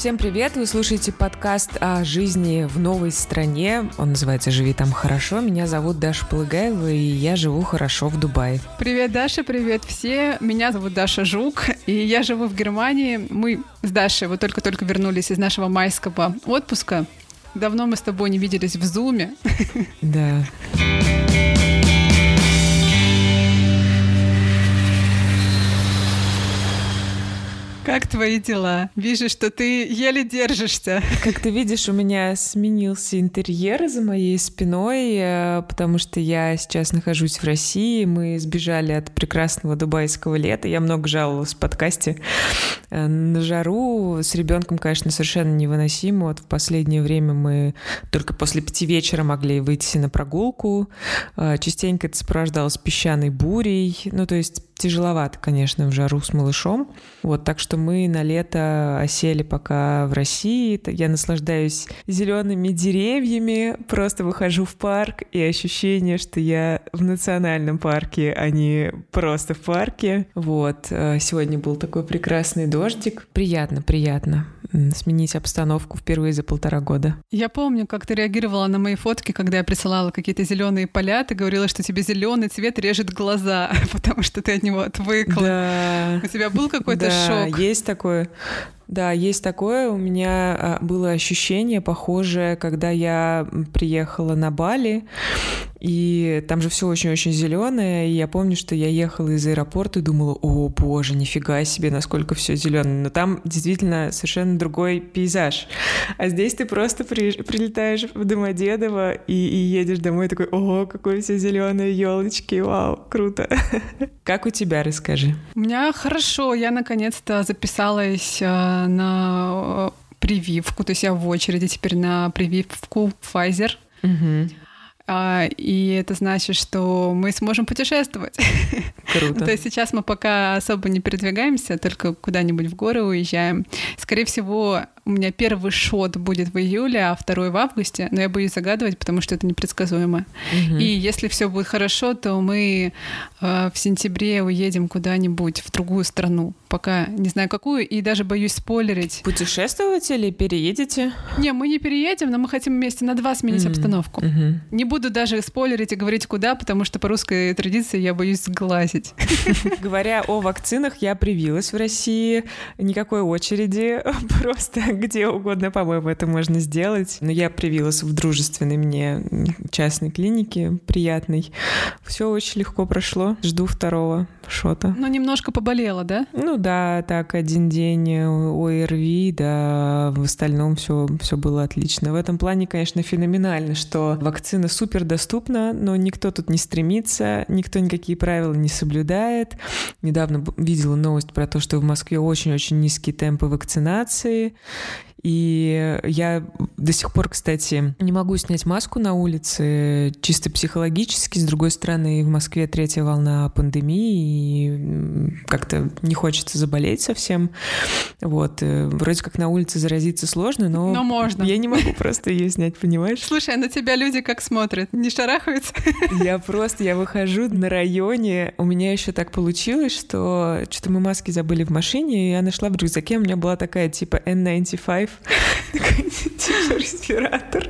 Всем привет! Вы слушаете подкаст о жизни в новой стране. Он называется «Живи там хорошо». Меня зовут Даша Полыгаева, и я живу хорошо в Дубае. Привет, Даша, привет все. Меня зовут Даша Жук, и я живу в Германии. Мы с Дашей вот только-только вернулись из нашего майского отпуска. Давно мы с тобой не виделись в Зуме. Да. Как твои дела? Вижу, что ты еле держишься. Как ты видишь, у меня сменился интерьер за моей спиной, э, потому что я сейчас нахожусь в России. Мы сбежали от прекрасного дубайского лета. Я много жаловалась в подкасте э, на жару. С ребенком, конечно, совершенно невыносимо. Вот в последнее время мы только после пяти вечера могли выйти на прогулку. Э, частенько это сопровождалось песчаной бурей. Ну, то есть тяжеловато, конечно, в жару с малышом. Вот, так что мы на лето осели пока в России. Я наслаждаюсь зелеными деревьями, просто выхожу в парк, и ощущение, что я в национальном парке, а не просто в парке. Вот, э, сегодня был такой прекрасный дождик. Приятно, приятно сменить обстановку впервые за полтора года. Я помню, как ты реагировала на мои фотки, когда я присылала какие-то зеленые поля. Ты говорила, что тебе зеленый цвет режет глаза, потому что ты от него отвыкла. Да. У тебя был какой-то да, шок? Есть такое. Да, есть такое. У меня а, было ощущение похожее, когда я приехала на Бали, и там же все очень-очень зеленое. И я помню, что я ехала из аэропорта и думала, о боже, нифига себе, насколько все зеленое. Но там действительно совершенно другой пейзаж. А здесь ты просто при, прилетаешь в Домодедово и, и едешь домой такой, ого, какое все зеленое, елочки, вау, круто. Как у тебя, расскажи. У меня хорошо. Я наконец-то записалась а, на э, прививку, то есть я в очереди теперь на прививку Pfizer. Угу. А, и это значит, что мы сможем путешествовать. Круто. То есть сейчас мы пока особо не передвигаемся, только куда-нибудь в горы уезжаем. Скорее всего, у меня первый шот будет в июле, а второй в августе, но я боюсь загадывать, потому что это непредсказуемо. Угу. И если все будет хорошо, то мы э, в сентябре уедем куда-нибудь в другую страну. Пока не знаю какую, и даже боюсь спойлерить. Путешествовать или переедете? Не, мы не переедем, но мы хотим вместе на два сменить угу. обстановку. Угу. Не буду даже спойлерить и говорить куда, потому что по русской традиции я боюсь сглазить. Говоря о вакцинах, я привилась в России. Никакой очереди, просто где угодно, по-моему, это можно сделать. Но я привилась в дружественной мне частной клинике, приятной. Все очень легко прошло. Жду второго шота. Ну, немножко поболело, да? Ну да, так, один день ОРВИ, да, в остальном все, все было отлично. В этом плане, конечно, феноменально, что вакцина супер доступна, но никто тут не стремится, никто никакие правила не соблюдает. Недавно видела новость про то, что в Москве очень-очень низкие темпы вакцинации. И я до сих пор, кстати, не могу снять маску на улице чисто психологически. С другой стороны, в Москве третья волна пандемии, и как-то не хочется заболеть совсем. Вот. Э, вроде как на улице заразиться сложно, но... Но можно. Я не могу просто ее снять, понимаешь? Слушай, а на тебя люди как смотрят? Не шарахаются? Я просто, я выхожу на районе. У меня еще так получилось, что что-то мы маски забыли в машине, и я нашла в рюкзаке, у меня была такая типа N95, типа респиратор.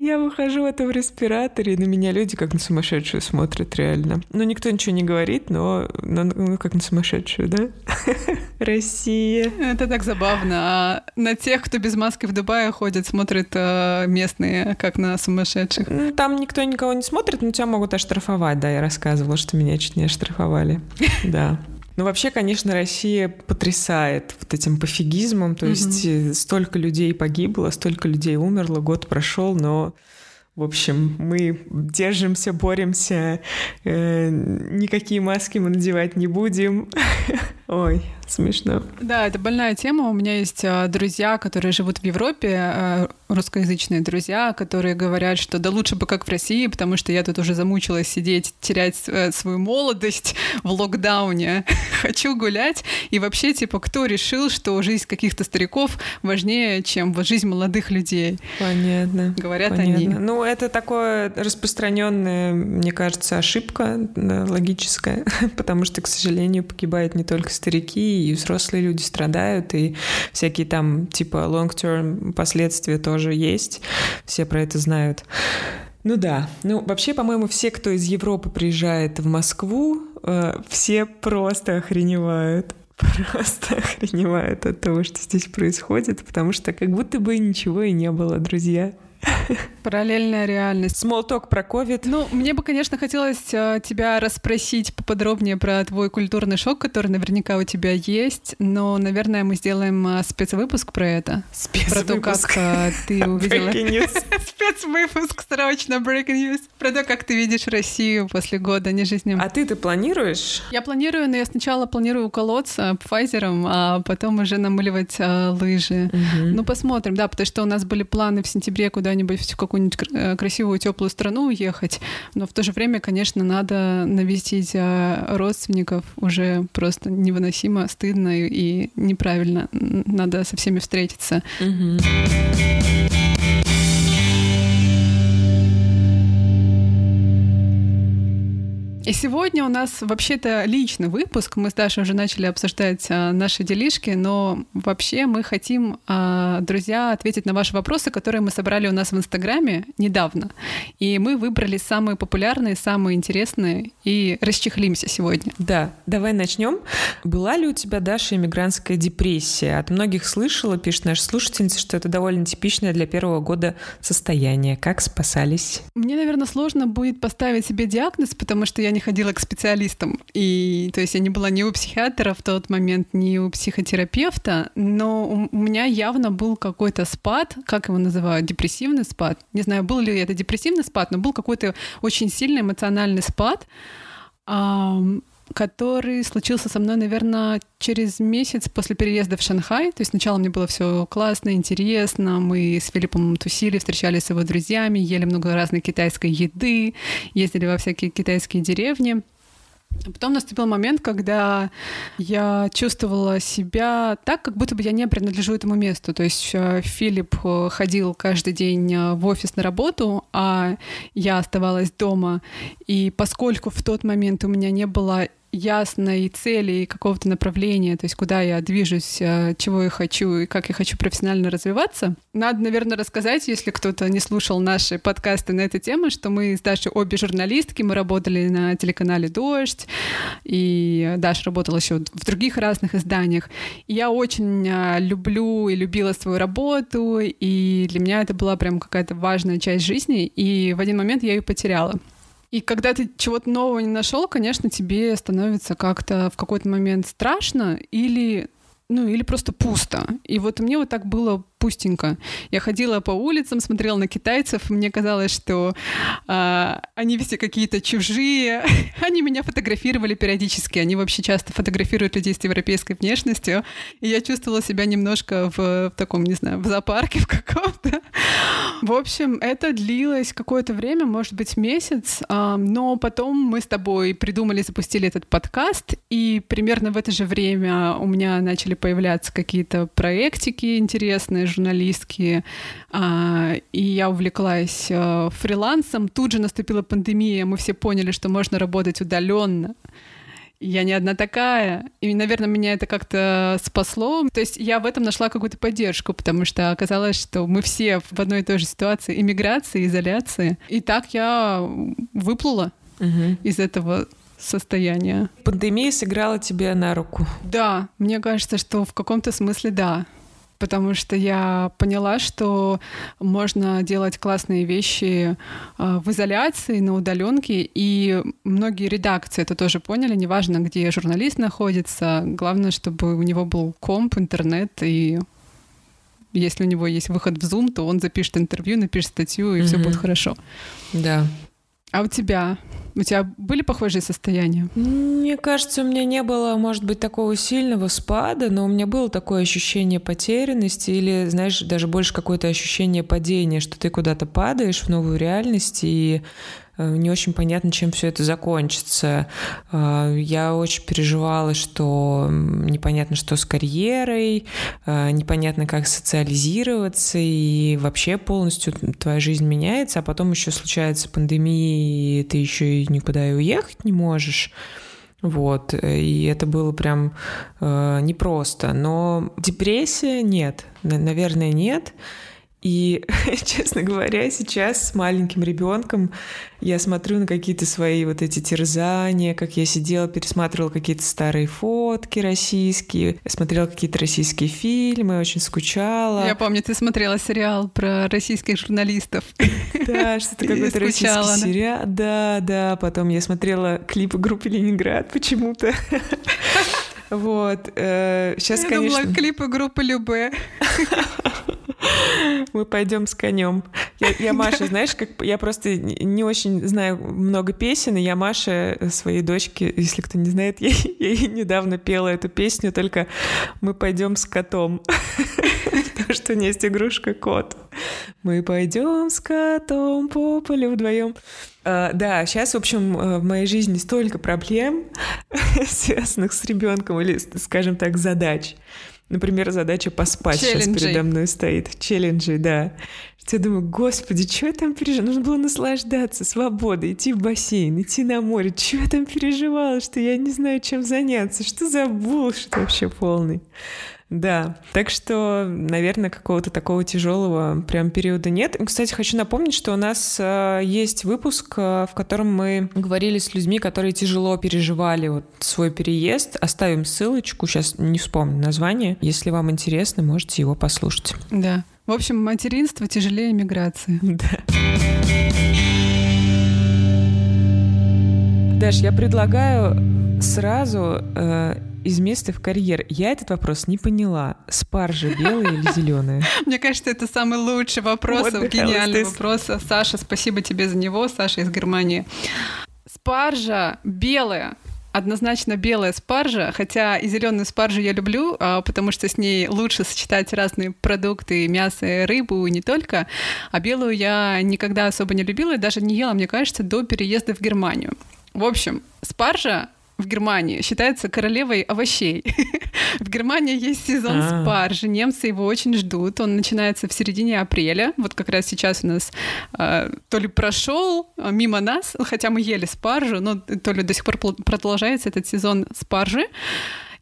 Я выхожу в этом респираторе, и на меня люди как на сумасшедшую смотрят реально. Ну, никто ничего не говорит, но, но ну, как на сумасшедшую, да? Россия. Это так забавно. А на тех, кто без маски в Дубае ходит, смотрят э, местные, как на сумасшедших. Ну, там никто никого не смотрит, но тебя могут оштрафовать, да, я рассказывала, что меня чуть не оштрафовали. Да. Ну, вообще, конечно, Россия потрясает вот этим пофигизмом. То есть mm столько людей погибло, столько людей умерло, год прошел, но в общем, мы держимся, боремся, э, никакие маски мы надевать не будем. Ой, смешно. Да, это больная тема. У меня есть э, друзья, которые живут в Европе, э, русскоязычные друзья, которые говорят, что да лучше бы как в России, потому что я тут уже замучилась сидеть, терять э, свою молодость в локдауне. Хочу гулять. И вообще, типа, кто решил, что жизнь каких-то стариков важнее, чем жизнь молодых людей? Понятно. Говорят понятно. они. Ну, это такое распространенная, мне кажется, ошибка да, логическая, потому что, к сожалению, погибают не только старики, и взрослые люди страдают, и всякие там типа long-term последствия тоже есть. Все про это знают. Ну да. Ну, вообще, по-моему, все, кто из Европы приезжает в Москву, э, все просто охреневают. Просто охреневают от того, что здесь происходит, потому что как будто бы ничего и не было, друзья. Параллельная реальность. Смолток про ковид. Ну, мне бы, конечно, хотелось э, тебя расспросить поподробнее про твой культурный шок, который наверняка у тебя есть, но, наверное, мы сделаем э, спецвыпуск про это. Спецвыпуск. Про то, как э, ты увидела... Спецвыпуск, срочно, breaking news. Про то, как ты видишь Россию после года не жизни. А ты-то планируешь? Я планирую, но я сначала планирую уколоться Pfizer, а потом уже намыливать лыжи. Ну, посмотрим, да, потому что у нас были планы в сентябре куда-нибудь в какую-нибудь э, красивую теплую страну уехать, но в то же время, конечно, надо навестить э, родственников уже просто невыносимо, стыдно и неправильно. Надо со всеми встретиться. И сегодня у нас вообще-то личный выпуск. Мы с Дашей уже начали обсуждать а, наши делишки, но вообще мы хотим, а, друзья, ответить на ваши вопросы, которые мы собрали у нас в Инстаграме недавно. И мы выбрали самые популярные, самые интересные и расчехлимся сегодня. Да, давай начнем. Была ли у тебя, Даша, иммигрантская депрессия? От многих слышала, пишет наша слушательница, что это довольно типичное для первого года состояние. Как спасались? Мне, наверное, сложно будет поставить себе диагноз, потому что я не не ходила к специалистам. И, то есть я не была ни у психиатра в тот момент, ни у психотерапевта, но у меня явно был какой-то спад, как его называют, депрессивный спад. Не знаю, был ли это депрессивный спад, но был какой-то очень сильный эмоциональный спад который случился со мной, наверное, через месяц после переезда в Шанхай. То есть сначала мне было все классно, интересно. Мы с Филиппом тусили, встречались с его друзьями, ели много разной китайской еды, ездили во всякие китайские деревни. А потом наступил момент, когда я чувствовала себя так, как будто бы я не принадлежу этому месту. То есть э, Филипп э, ходил каждый день э, в офис на работу, а я оставалась дома. И поскольку в тот момент у меня не было ясной цели и какого-то направления, то есть куда я движусь, э, чего я хочу и как я хочу профессионально развиваться. Надо, наверное, рассказать, если кто-то не слушал наши подкасты на эту тему, что мы с Дашей обе журналистки, мы работали на телеканале «Дождь», и Даша работала еще в других разных изданиях. И я очень э, люблю и любила свою работу, и для меня это была прям какая-то важная часть жизни, и в один момент я ее потеряла. И когда ты чего-то нового не нашел, конечно, тебе становится как-то в какой-то момент страшно или ну, или просто пусто. И вот мне вот так было пустенько. Я ходила по улицам, смотрела на китайцев, мне казалось, что э, они все какие-то чужие. они меня фотографировали периодически, они вообще часто фотографируют людей с европейской внешностью, и я чувствовала себя немножко в, в таком, не знаю, в зоопарке в каком-то. в общем, это длилось какое-то время, может быть, месяц, э, но потом мы с тобой придумали, запустили этот подкаст, и примерно в это же время у меня начали появляться какие-то проектики интересные, журналистки, а, и я увлеклась а, фрилансом. Тут же наступила пандемия, мы все поняли, что можно работать удаленно. Я не одна такая. И, наверное, меня это как-то спасло. То есть я в этом нашла какую-то поддержку, потому что оказалось, что мы все в одной и той же ситуации иммиграции, изоляции. И так я выплыла угу. из этого состояния. Пандемия сыграла тебе на руку. Да, мне кажется, что в каком-то смысле да потому что я поняла, что можно делать классные вещи а, в изоляции, на удаленке, и многие редакции это тоже поняли, неважно, где журналист находится, главное, чтобы у него был комп, интернет, и если у него есть выход в Zoom, то он запишет интервью, напишет статью, и mm-hmm. все будет хорошо. Да. А у тебя? У тебя были похожие состояния? Мне кажется, у меня не было, может быть, такого сильного спада, но у меня было такое ощущение потерянности или, знаешь, даже больше какое-то ощущение падения, что ты куда-то падаешь в новую реальность, и не очень понятно, чем все это закончится. Э, я очень переживала, что непонятно, что с карьерой, э, непонятно, как социализироваться, и вообще полностью твоя жизнь меняется, а потом еще случается пандемия, и ты еще и никуда и уехать не можешь. Вот, и это было прям э, непросто. Но депрессия нет, наверное, нет. И, честно говоря, сейчас с маленьким ребенком я смотрю на какие-то свои вот эти терзания, как я сидела, пересматривала какие-то старые фотки российские, смотрела какие-то российские фильмы, очень скучала. Я помню, ты смотрела сериал про российских журналистов. Да, что-то какой-то российский сериал. Да, да, потом я смотрела клипы группы Ленинград почему-то. Вот. Сейчас, э, Я конечно... думала, клипы группы Любе. Мы пойдем с конем. Я, я Маша, знаешь, как я просто не очень знаю много песен, и я Маша своей дочке, если кто не знает, я, я ей недавно пела эту песню, только мы пойдем с котом. Потому что у меня есть игрушка кот. Мы пойдем с котом по полю вдвоем. Uh, да, сейчас, в общем, э, в моей жизни столько проблем, связанных с ребенком или, скажем так, задач. Например, задача поспать Челленджи. сейчас передо мной стоит. Челленджи, да. Я думаю, господи, что я там переживала? Нужно было наслаждаться свободой, идти в бассейн, идти на море. Чего я там переживала, что я не знаю, чем заняться? Что за булшит вообще полный? Да, так что, наверное, какого-то такого тяжелого прям периода нет. Кстати, хочу напомнить, что у нас э, есть выпуск, э, в котором мы говорили с людьми, которые тяжело переживали вот свой переезд. Оставим ссылочку, сейчас не вспомню название. Если вам интересно, можете его послушать. Да. В общем, материнство тяжелее миграции. Да. Даш, я предлагаю сразу э, из места в карьер. Я этот вопрос не поняла. Спаржа белая или зеленая? Мне кажется, это самый лучший вопрос, гениальный вопрос. Саша, спасибо тебе за него. Саша из Германии. Спаржа белая однозначно белая спаржа, хотя и зеленую спаржу я люблю, а, потому что с ней лучше сочетать разные продукты, мясо, рыбу и не только. А белую я никогда особо не любила и даже не ела, мне кажется, до переезда в Германию. В общем, спаржа в Германии считается королевой овощей. в Германии есть сезон а. спаржи, немцы его очень ждут. Он начинается в середине апреля. Вот как раз сейчас у нас э, то ли прошел а, мимо нас, хотя мы ели спаржу, но то ли до сих пор продолжается этот сезон спаржи.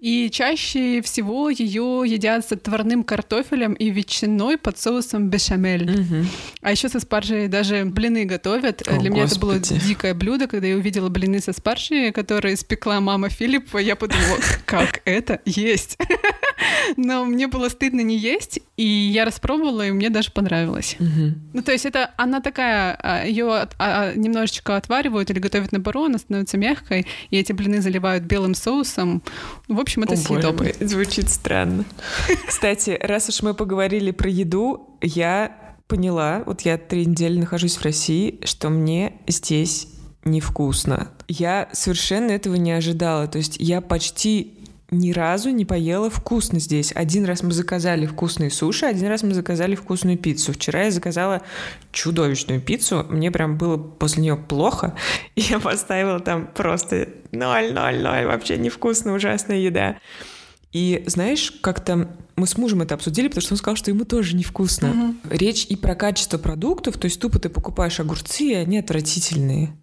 И чаще всего ее едят с отварным картофелем и ветчиной под соусом бешамель. Угу. А еще со спаржей даже блины готовят. О, Для меня это было дикое блюдо, когда я увидела блины со спаржей, которые испекла мама Филиппа. Я подумала, как это есть? Но мне было стыдно не есть, и я распробовала, и мне даже понравилось. Угу. Ну, то есть это она такая, а, ее а, немножечко отваривают или готовят на пару, она становится мягкой, и эти блины заливают белым соусом. В общем, это съедобно. Звучит странно. Кстати, раз уж мы поговорили про еду, я поняла, вот я три недели нахожусь в России, что мне здесь невкусно. Я совершенно этого не ожидала. То есть я почти ни разу не поела вкусно здесь. Один раз мы заказали вкусные суши, один раз мы заказали вкусную пиццу. Вчера я заказала чудовищную пиццу. Мне прям было после нее плохо. И я поставила там просто ноль, ноль, ноль. Вообще невкусная, ужасная еда. И знаешь, как-то мы с мужем это обсудили, потому что он сказал, что ему тоже невкусно. Угу. Речь и про качество продуктов, то есть тупо ты покупаешь огурцы, и они отвратительные.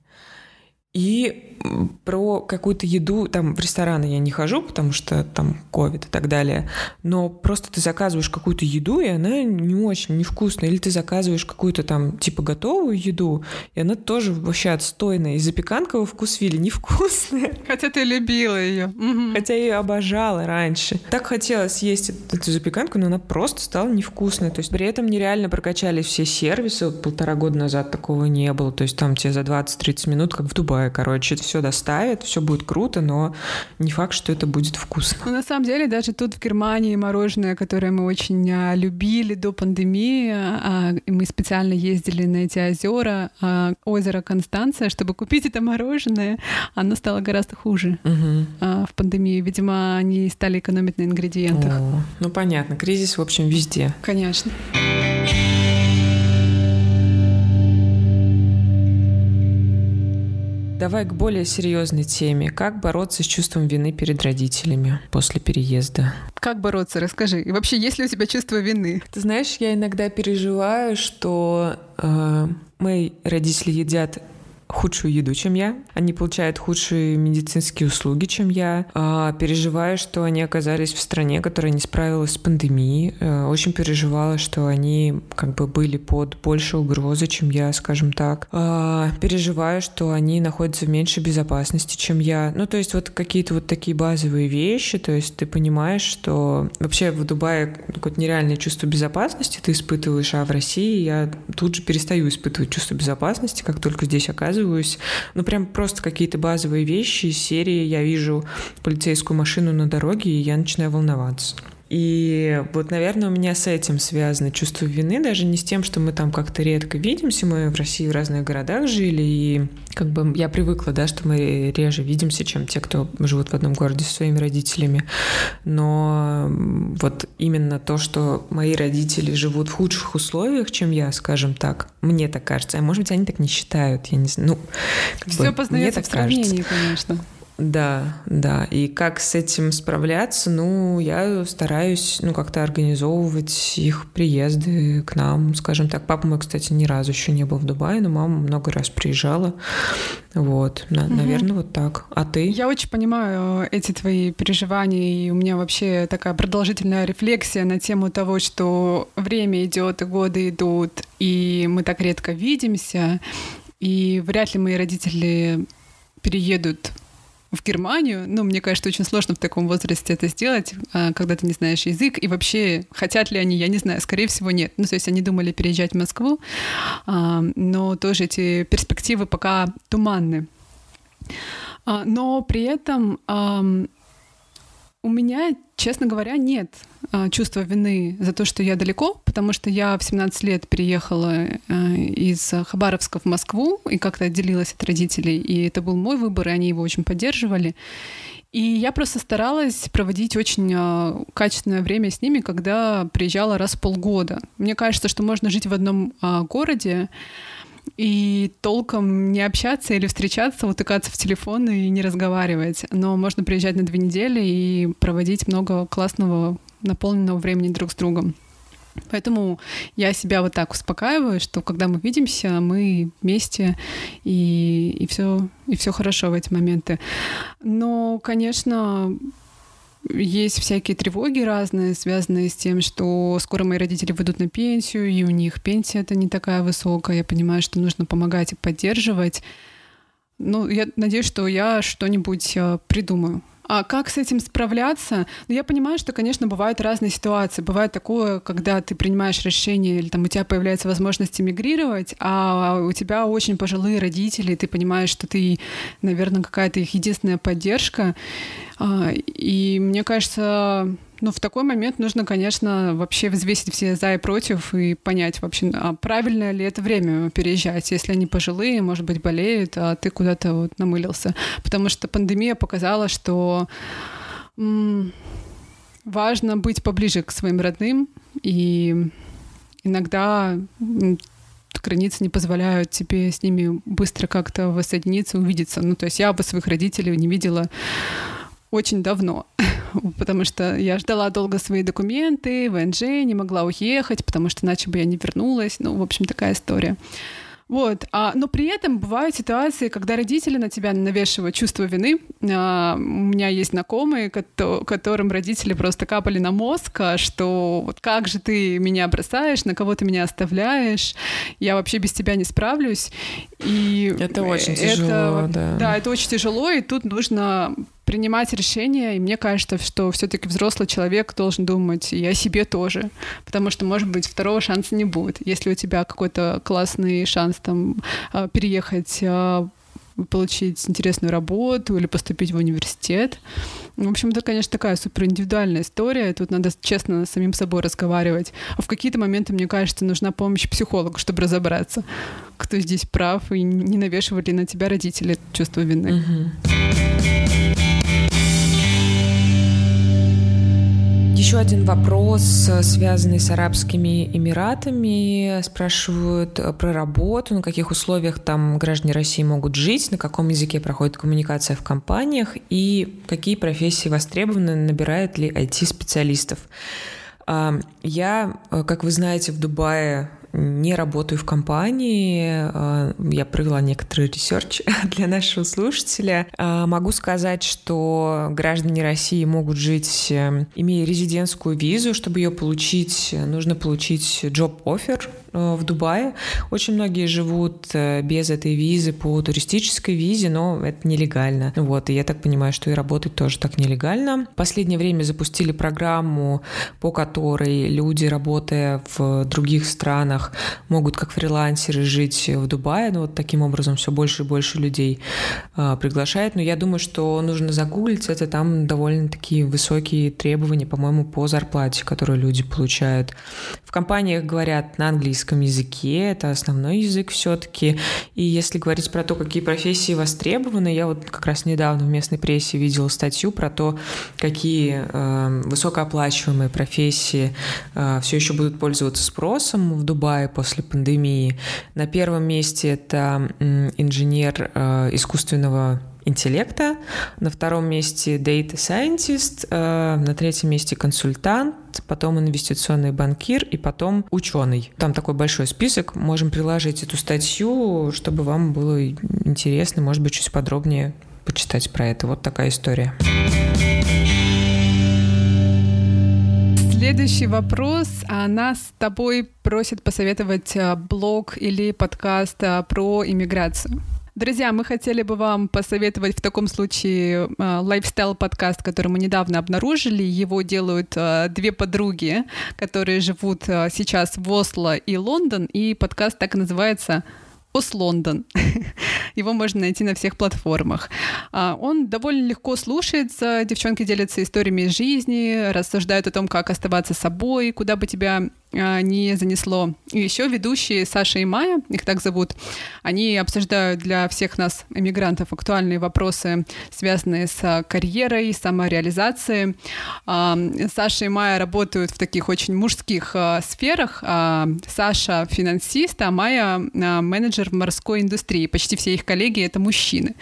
И про какую-то еду, там в рестораны я не хожу, потому что там ковид и так далее, но просто ты заказываешь какую-то еду, и она не очень невкусная, или ты заказываешь какую-то там типа готовую еду, и она тоже вообще отстойная, и запеканка во вкусвиле невкусная. Хотя ты любила ее. Хотя я ее обожала раньше. Так хотелось съесть эту запеканку, но она просто стала невкусной. То есть при этом нереально прокачались все сервисы. Вот полтора года назад такого не было. То есть там тебе за 20-30 минут, как в Дубае, короче, все доставит, все будет круто, но не факт, что это будет вкусно. Ну, на самом деле, даже тут в Германии мороженое, которое мы очень а, любили до пандемии, а, мы специально ездили на эти озера, а, озеро Констанция, чтобы купить это мороженое, оно стало гораздо хуже угу. в пандемии. Видимо, они стали экономить на ингредиентах. О, ну, понятно, кризис, в общем, везде. Конечно. Давай к более серьезной теме. Как бороться с чувством вины перед родителями после переезда? Как бороться? Расскажи. И вообще, есть ли у тебя чувство вины? Ты знаешь, я иногда переживаю, что э, мои родители едят худшую еду, чем я. Они получают худшие медицинские услуги, чем я. А, переживаю, что они оказались в стране, которая не справилась с пандемией. А, очень переживала, что они как бы были под большей угрозой, чем я, скажем так. А, переживаю, что они находятся в меньшей безопасности, чем я. Ну, то есть вот какие-то вот такие базовые вещи. То есть ты понимаешь, что вообще в Дубае какое-то нереальное чувство безопасности ты испытываешь, а в России я тут же перестаю испытывать чувство безопасности, как только здесь оказываюсь. Ну, прям просто какие-то базовые вещи из серии я вижу полицейскую машину на дороге, и я начинаю волноваться. И вот, наверное, у меня с этим связано чувство вины, даже не с тем, что мы там как-то редко видимся, мы в России в разных городах жили, и как бы я привыкла, да, что мы реже видимся, чем те, кто живут в одном городе со своими родителями. Но вот именно то, что мои родители живут в худших условиях, чем я, скажем так, мне так кажется. А может быть, они так не считают, я не знаю. Ну, Все познается в сравнении, кажется. конечно. Да, да. И как с этим справляться? Ну, я стараюсь, ну, как-то организовывать их приезды к нам, скажем так. Папа мой, кстати, ни разу еще не был в Дубае, но мама много раз приезжала. Вот, на, угу. наверное, вот так. А ты? Я очень понимаю э, эти твои переживания, и у меня вообще такая продолжительная рефлексия на тему того, что время идет, и годы идут, и мы так редко видимся, и вряд ли мои родители переедут в Германию. Ну, мне кажется, очень сложно в таком возрасте это сделать, а, когда ты не знаешь язык. И вообще, хотят ли они, я не знаю, скорее всего, нет. Ну, то есть они думали переезжать в Москву, а, но тоже эти перспективы пока туманны. А, но при этом у меня, честно говоря, нет а, чувства вины за то, что я далеко, потому что я в 17 лет переехала а, из Хабаровска в Москву и как-то отделилась от родителей, и это был мой выбор, и они его очень поддерживали. И я просто старалась проводить очень а, качественное время с ними, когда приезжала раз в полгода. Мне кажется, что можно жить в одном городе, и толком не общаться или встречаться, утыкаться в телефон и не разговаривать. Но можно приезжать на две недели и проводить много классного, наполненного времени друг с другом. Поэтому я себя вот так успокаиваю, что когда мы видимся, мы вместе, и, и все и все хорошо в эти моменты. Но, конечно, есть всякие тревоги разные, связанные с тем, что скоро мои родители выйдут на пенсию, и у них пенсия это не такая высокая. Я понимаю, что нужно помогать и поддерживать. Ну, я надеюсь, что я что-нибудь э, придумаю. А как с этим справляться? Ну, я понимаю, что, конечно, бывают разные ситуации. Бывает такое, когда ты принимаешь решение, или там у тебя появляется возможность эмигрировать, а у тебя очень пожилые родители, и ты понимаешь, что ты, наверное, какая-то их единственная поддержка. А, и мне кажется, ну, в такой момент нужно, конечно, вообще взвесить все за и против и понять вообще, а правильно ли это время переезжать, если они пожилые, может быть, болеют, а ты куда-то вот намылился. Потому что пандемия показала, что м- важно быть поближе к своим родным, и иногда границы не позволяют тебе с ними быстро как-то воссоединиться, увидеться. Ну, то есть я бы своих родителей не видела очень давно, потому что я ждала долго свои документы, ВНЖ, не могла уехать, потому что иначе бы я не вернулась. Ну, в общем, такая история. Вот. А, но при этом бывают ситуации, когда родители на тебя навешивают чувство вины. А, у меня есть знакомые, которым родители просто капали на мозг, а что вот как же ты меня бросаешь, на кого ты меня оставляешь, я вообще без тебя не справлюсь. И это очень тяжело, да. Да, это очень тяжело, и тут нужно принимать решения, и мне кажется, что все-таки взрослый человек должен думать и о себе тоже, потому что, может быть, второго шанса не будет. Если у тебя какой-то классный шанс там а, переехать а, получить интересную работу или поступить в университет. В общем, это, конечно, такая супер индивидуальная история. Тут надо честно с самим собой разговаривать. А в какие-то моменты, мне кажется, нужна помощь психолога, чтобы разобраться, кто здесь прав и не навешивали на тебя родители чувство вины. Угу. Еще один вопрос, э, связанный с Арабскими Эмиратами. Спрашивают э, про работу, на каких условиях там граждане России могут жить, на каком языке проходит коммуникация в компаниях и какие профессии востребованы, набирает ли IT-специалистов. Я, э, как вы знаете, в Дубае не работаю в компании. А, я провела некоторый research для нашего слушателя. А, могу сказать, что граждане России могут жить, э, имея резидентскую визу. Чтобы ее получить, нужно получить job offer Э, в Дубае. Очень многие живут э, без этой визы по туристической визе, но это нелегально. Вот, и я так понимаю, что и работать тоже так нелегально. В последнее время запустили программу, по которой люди, работая в других странах, могут как фрилансеры жить в Дубае. Ну, вот таким образом все больше и больше людей э, приглашают. Но я думаю, что нужно загуглить это. Там довольно такие высокие требования, по-моему, по зарплате, которую люди получают. В компаниях говорят на английском языке, это основной язык все-таки. И если говорить про то, какие профессии востребованы, я вот как раз недавно в местной прессе видела статью про то, какие э, высокооплачиваемые профессии э, все еще будут пользоваться спросом в Дубае после пандемии. На первом месте это инженер э, искусственного интеллекта, на втором месте data scientist, э, на третьем месте консультант, потом инвестиционный банкир и потом ученый. Там такой большой список. Можем приложить эту статью, чтобы вам было интересно, может быть, чуть подробнее почитать про это. Вот такая история. Следующий вопрос. А нас с тобой просят посоветовать э, блог или подкаст э, про иммиграцию. Друзья, мы хотели бы вам посоветовать в таком случае лайфстайл-подкаст, который мы недавно обнаружили. Его делают две подруги, которые живут сейчас в Осло и Лондон, и подкаст так и называется Ос Лондон. Его можно найти на всех платформах. А, он довольно легко слушается. Девчонки делятся историями из жизни, рассуждают о том, как оставаться собой, куда бы тебя не занесло. И еще ведущие Саша и Майя, их так зовут, они обсуждают для всех нас, иммигрантов, актуальные вопросы, связанные с карьерой, самореализацией. А, Саша и Майя работают в таких очень мужских сферах. Саша финансист, а Майя менеджер в морской индустрии. Почти все их коллеги — это мужчины.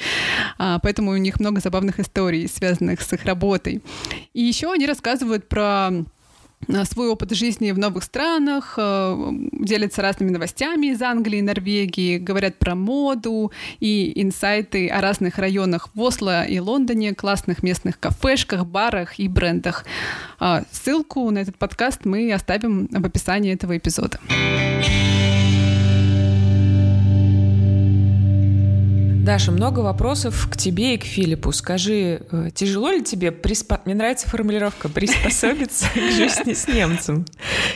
А, поэтому у них много забавных историй, связанных с их работой. И еще они рассказывают про а, свой опыт жизни в новых странах, а, делятся разными новостями из Англии и Норвегии, говорят про моду и инсайты о разных районах в Осло и Лондоне, классных местных кафешках, барах и брендах. Ссылку на этот подкаст мы оставим в описании этого эпизода. Даша, много вопросов к тебе и к Филиппу. Скажи, э, тяжело ли тебе, приспо... мне нравится формулировка, приспособиться к жизни с немцем?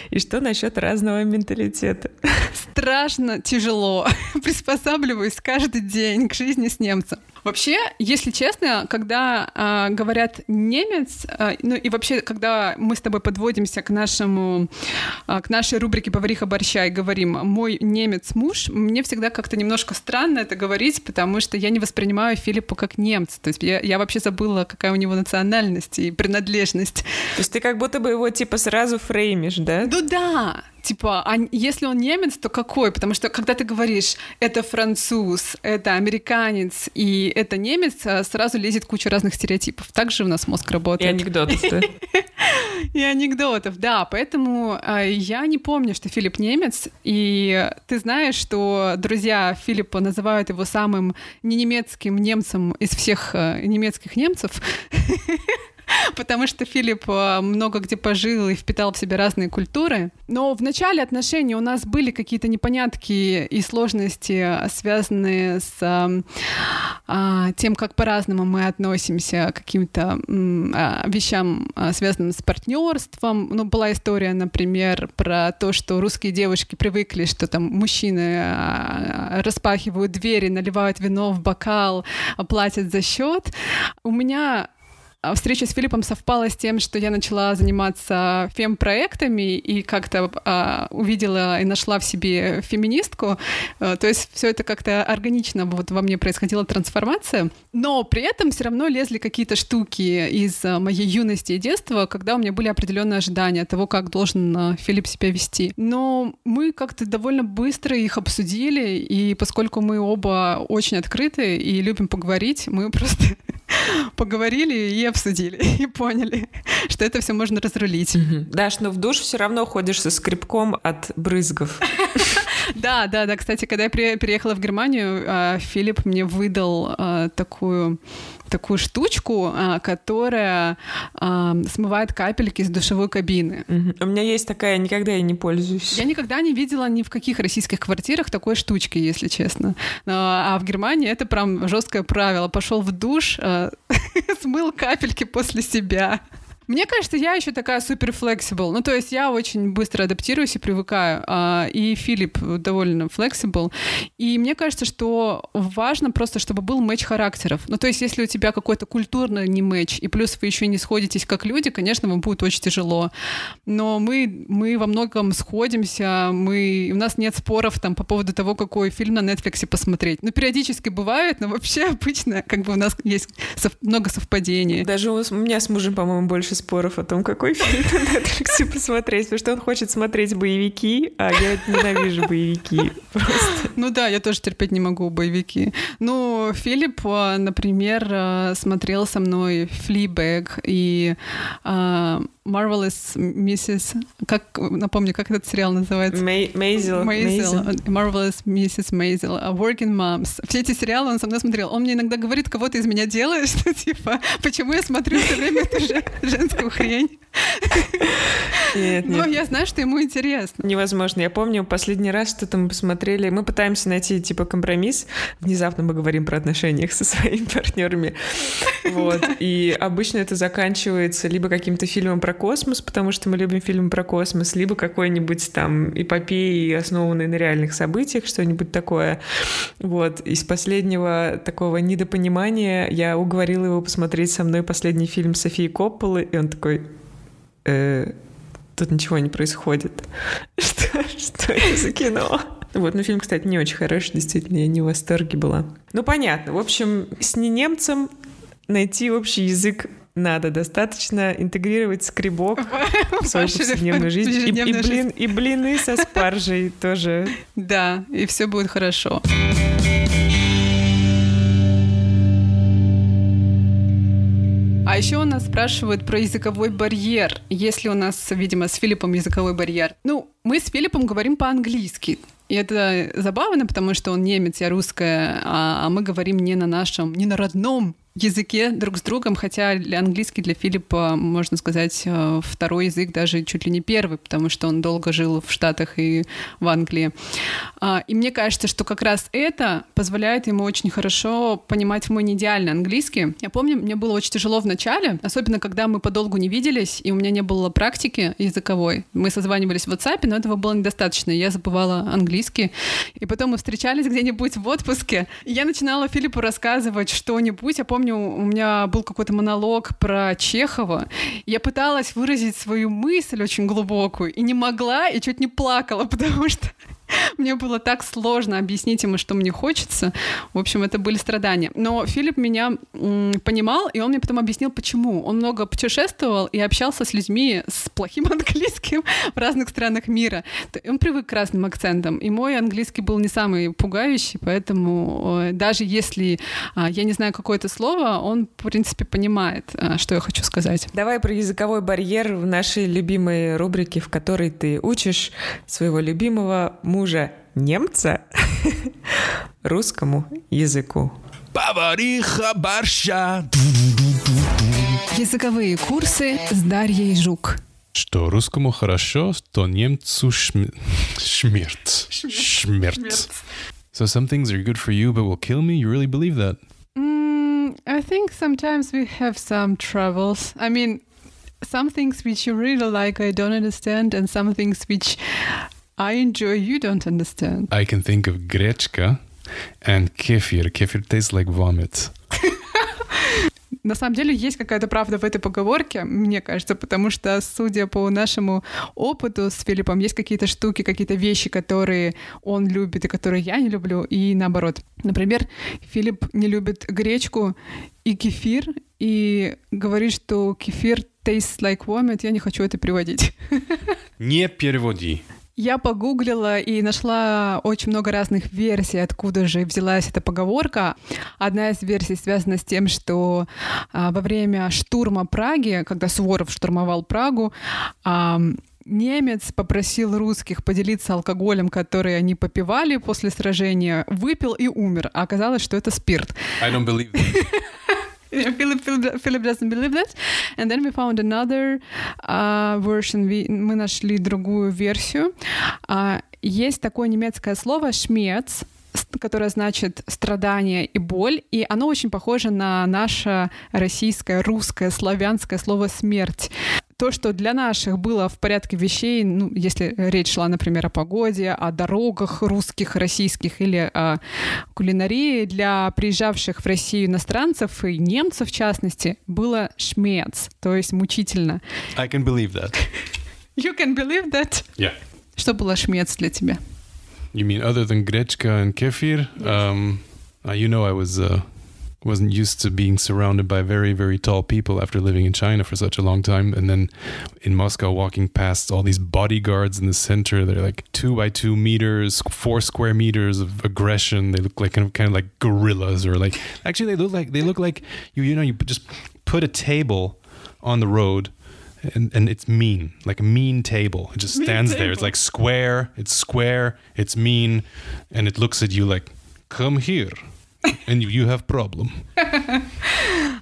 И что насчет разного менталитета? Страшно тяжело. Приспосабливаюсь каждый день к жизни с немцем. Вообще, если честно, когда э, говорят немец, э, ну и вообще, когда мы с тобой подводимся к нашему, э, к нашей рубрике «Повариха борща» и говорим «мой немец муж», мне всегда как-то немножко странно это говорить, потому что я не воспринимаю Филиппа как немца. То есть я, я вообще забыла, какая у него национальность и принадлежность. То есть ты как будто бы его типа сразу фреймишь, да? Ну да, типа, а если он немец, то какой? Потому что когда ты говоришь, это француз, это американец и это немец, а сразу лезет куча разных стереотипов. Так же у нас мозг работает. И анекдотов, да? И анекдотов, да. Поэтому а, я не помню, что Филипп немец. И ты знаешь, что друзья Филиппа называют его самым ненемецким немцем из всех а, немецких немцев. потому что Филипп э, много где пожил и впитал в себя разные культуры. Но в начале отношений у нас были какие-то непонятки и сложности, связанные с а, тем, как по-разному мы относимся к каким-то а, вещам, а, связанным с партнерством. Ну, была история, например, про то, что русские девушки привыкли, что там мужчины а, распахивают двери, наливают вино в бокал, платят за счет. У меня а встреча с Филиппом совпала с тем, что я начала заниматься фем-проектами и как-то а, увидела и нашла в себе феминистку. А, то есть все это как-то органично вот во мне происходила трансформация. Но при этом все равно лезли какие-то штуки из а, моей юности и детства, когда у меня были определенные ожидания того, как должен а, Филипп себя вести. Но мы как-то довольно быстро их обсудили, и поскольку мы оба очень открыты и любим поговорить, мы просто поговорили и обсудили, и поняли, что это все можно разрулить. Угу. Даш, но в душ все равно ходишь со скребком от брызгов. Да, да, да. Кстати, когда я переехала в Германию, а, Филипп мне выдал а, такую такую штучку, а, которая смывает капельки из душевой кабины. У меня есть такая, никогда я не пользуюсь. Я никогда не видела ни в каких российских квартирах такой штучки, если честно. А в Германии это прям жесткое правило. Пошел в душ, смыл капельки после себя. Мне кажется, я еще такая супер flexible. Ну, то есть я очень быстро адаптируюсь и привыкаю. А, и Филипп довольно flexible. И мне кажется, что важно просто, чтобы был матч характеров. Ну, то есть если у тебя какой-то культурный не матч, и плюс вы еще не сходитесь как люди, конечно, вам будет очень тяжело. Но мы, мы во многом сходимся, мы, у нас нет споров там по поводу того, какой фильм на Netflix посмотреть. Ну, периодически бывает, но вообще обычно как бы у нас есть сов- много совпадений. Даже у меня с мужем, по-моему, больше споров о том, какой фильм на Netflix посмотреть, потому что он хочет смотреть боевики, а я ненавижу боевики. Просто. Ну да, я тоже терпеть не могу боевики. Ну, Филипп, а, например, а, смотрел со мной «Флибэг» и а, Marvelous Mrs. Как, напомню, как этот сериал называется? Мейзел. Мейзел. Marvelous Mrs. Мейзел. Working Moms. Все эти сериалы он со мной смотрел. Он мне иногда говорит, кого ты из меня делаешь, что типа, почему я смотрю все время эту женскую хрень? Нет, нет. Но я знаю, что ему интересно. Невозможно. Я помню, последний раз что-то мы посмотрели. Мы пытаемся найти, типа, компромисс. Внезапно мы говорим про отношения со своими партнерами. Вот. И обычно это заканчивается либо каким-то фильмом про космос, потому что мы любим фильмы про космос, либо какой-нибудь там эпопеи, основанной на реальных событиях, что-нибудь такое. Вот. Из последнего такого недопонимания я уговорила его посмотреть со мной последний фильм Софии Копполы, и он такой, э, тут ничего не происходит. Что, что это за кино? Вот, ну фильм, кстати, не очень хороший, действительно, я не в восторге была. Ну, понятно. В общем, с ненемцем найти общий язык надо. Достаточно интегрировать скребок в свою повседневную жизнь. И, и, блин, и блины со спаржей тоже. Да, и все будет хорошо. А еще у нас спрашивают про языковой барьер. Если у нас, видимо, с Филиппом языковой барьер. Ну, мы с Филиппом говорим по-английски. И это забавно, потому что он немец, я русская, а, а мы говорим не на нашем, не на родном языке друг с другом, хотя английский для Филиппа, можно сказать, э, второй язык, даже чуть ли не первый, потому что он долго жил в Штатах и в Англии. А, и мне кажется, что как раз это позволяет ему очень хорошо понимать мой неидеальный английский. Я помню, мне было очень тяжело в начале, особенно когда мы подолгу не виделись, и у меня не было практики языковой. Мы созванивались в WhatsApp, но этого было недостаточно, я забывала английский. И потом мы встречались где-нибудь в отпуске, и я начинала Филиппу рассказывать что-нибудь. Я помню, помню, у меня был какой-то монолог про Чехова. Я пыталась выразить свою мысль очень глубокую и не могла, и чуть не плакала, потому что Мне было так сложно объяснить ему, что мне хочется. В общем, это были страдания. Но Филипп меня понимал, и он мне потом объяснил, почему. Он много путешествовал и общался с людьми с плохим английским в разных странах мира. Он привык к разным акцентам. И мой английский был не самый пугающий, поэтому даже если а, я не знаю какое-то слово, он, в принципе, понимает, а, что я хочу сказать. Давай про языковой барьер в нашей любимой рубрике, в которой ты учишь своего любимого мужа немца русскому языку. Повариха борща. Языковые курсы с Дарьей Жук. Что русскому хорошо, то немцу шм... шмерт. Шмерт. So some things are good for you but will kill me? You really believe that? Mm, I think sometimes we have some troubles. I mean, some things which you really like I don't understand and some things which I enjoy, you don't understand. I can think of grechka and kefir. Kefir tastes like vomit. На самом деле есть какая-то правда в этой поговорке, мне кажется, потому что, судя по нашему опыту с Филиппом, есть какие-то штуки, какие-то вещи, которые он любит и которые я не люблю, и наоборот. Например, Филипп не любит гречку и кефир, и говорит, что кефир tastes like vomit, я не хочу это приводить. Не переводи. Я погуглила и нашла очень много разных версий, откуда же взялась эта поговорка. Одна из версий связана с тем, что а, во время штурма Праги, когда Суворов штурмовал Прагу, а, немец попросил русских поделиться алкоголем, который они попивали после сражения, выпил и умер. А оказалось, что это спирт. I don't believe that. Philip, Philip, Philip doesn't believe that. And then we found another uh, version. We, мы нашли другую версию. Uh, есть такое немецкое слово «шмец», которое значит страдание и боль, и оно очень похоже на наше российское, русское, славянское слово смерть то, что для наших было в порядке вещей, ну, если речь шла, например, о погоде, о дорогах русских, российских или о кулинарии, для приезжавших в Россию иностранцев и немцев, в частности, было шмец, то есть мучительно. I can believe that. You can believe that? Yeah. Что было шмец для тебя? You mean other than grechka and kefir? Um, uh, you know, I was uh, wasn't used to being surrounded by very very tall people after living in China for such a long time, and then in Moscow, walking past all these bodyguards in the center. They're like two by two meters, four square meters of aggression. They look like kind of kind of like gorillas, or like actually they look like they look like you you know you just put a table on the road and, and it's mean, like a mean table. It just stands there. It's like square, it's square, it's mean, and it looks at you like, come here, and you, have problem.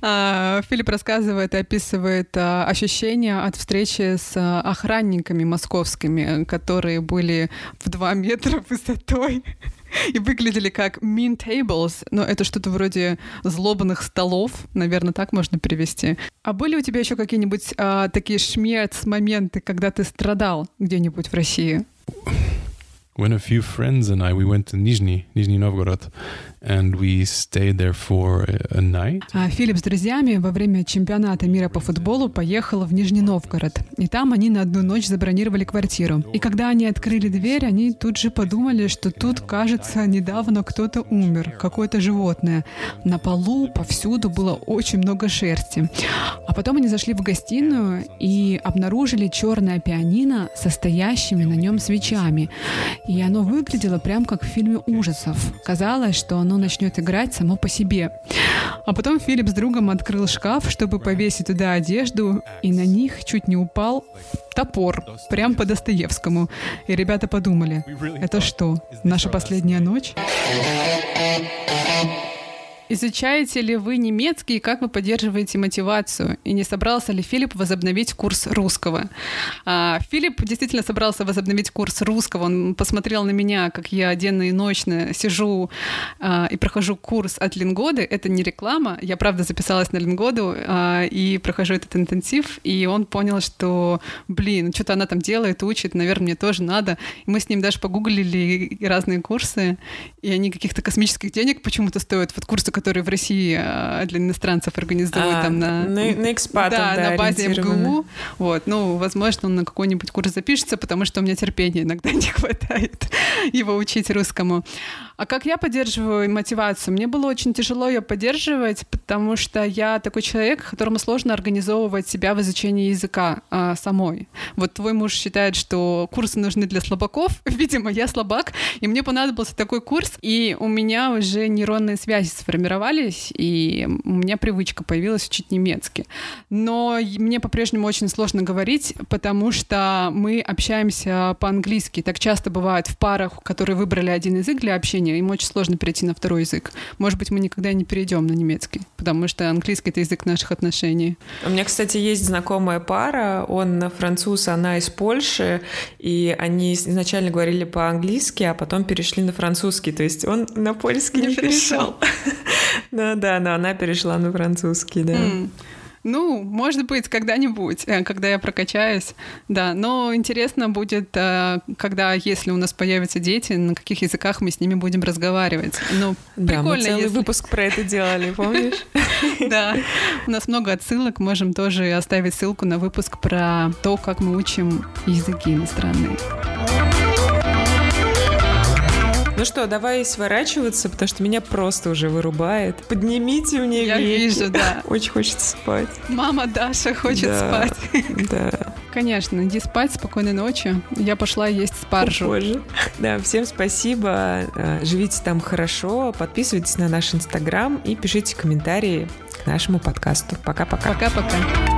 А, Филипп рассказывает и описывает а, ощущения от встречи с а, охранниками московскими, которые были в 2 метра высотой и выглядели как mean tables, но это что-то вроде злобных столов, наверное, так можно перевести. А были у тебя еще какие-нибудь а, такие шмерц-моменты, когда ты страдал где-нибудь в России? When a few friends and I, we went to Nizhny, Nizhny Novgorod, and we stayed there for a, night. А Филипп с друзьями во время чемпионата мира по футболу поехал в Нижний Новгород. И там они на одну ночь забронировали квартиру. И когда они открыли дверь, они тут же подумали, что тут, кажется, недавно кто-то умер, какое-то животное. На полу повсюду было очень много шерсти. А потом они зашли в гостиную и обнаружили черное пианино со стоящими на нем свечами. И оно выглядело прям как в фильме ужасов. Казалось, что оно начнет играть само по себе. А потом Филипп с другом открыл шкаф, чтобы повесить туда одежду, и на них чуть не упал топор, прям по Достоевскому. И ребята подумали, это что, наша последняя ночь? Изучаете ли вы немецкий и как вы поддерживаете мотивацию? И не собрался ли Филипп возобновить курс русского? А, Филипп действительно собрался возобновить курс русского. Он посмотрел на меня, как я денно и ночно сижу а, и прохожу курс от Лингоды. Это не реклама. Я, правда, записалась на Лингоду а, и прохожу этот интенсив. И он понял, что, блин, что-то она там делает, учит, наверное, мне тоже надо. И мы с ним даже погуглили разные курсы, и они каких-то космических денег почему-то стоят. Вот курсы, которые в России а, для иностранцев организуют А, там на... на- на экспатов, да, да, на базе. МГУ. Вот, ну, возможно, он на какой-нибудь курс запишется, потому что у меня терпения иногда не хватает его учить русскому. А как я поддерживаю мотивацию? Мне было очень тяжело ее поддерживать, потому что я такой человек, которому сложно организовывать себя в изучении языка а, самой. Вот твой муж считает, что курсы нужны для слабаков. Видимо, я слабак, и мне понадобился такой курс, и у меня уже нейронные связи сформировались, и у меня привычка появилась учить немецкий. Но мне по-прежнему очень сложно говорить, потому что мы общаемся по-английски. Так часто бывает в парах, которые выбрали один язык для общения, им очень сложно перейти на второй язык. Может быть, мы никогда не перейдем на немецкий, потому что английский — это язык наших отношений. У меня, кстати, есть знакомая пара, он француз, она из Польши, и они изначально говорили по-английски, а потом перешли на французский, то есть он на польский не, Не перешел. Ну да, но она перешла на французский, да. Ну, может быть, когда-нибудь, э, когда я прокачаюсь, да. Но интересно будет, э, когда, если у нас появятся дети, на каких языках мы с ними будем разговаривать. Ну, Да, мы прикольно, целый если- выпуск про это делали, помнишь? Да, у нас много отсылок, можем тоже оставить ссылку на выпуск про то, как мы учим языки иностранные. Ну что, давай сворачиваться, потому что меня просто уже вырубает. Поднимите мне Я веки. вижу, да. Очень хочется спать. Мама Даша хочет Да. спать. Да, Конечно, иди спать, спокойной ночи. Я пошла есть спаржу. позже. Да, всем спасибо. Э, Живите там хорошо. Подписывайтесь на наш инстаграм и пишите комментарии к нашему подкасту. Пока-пока. Пока-пока.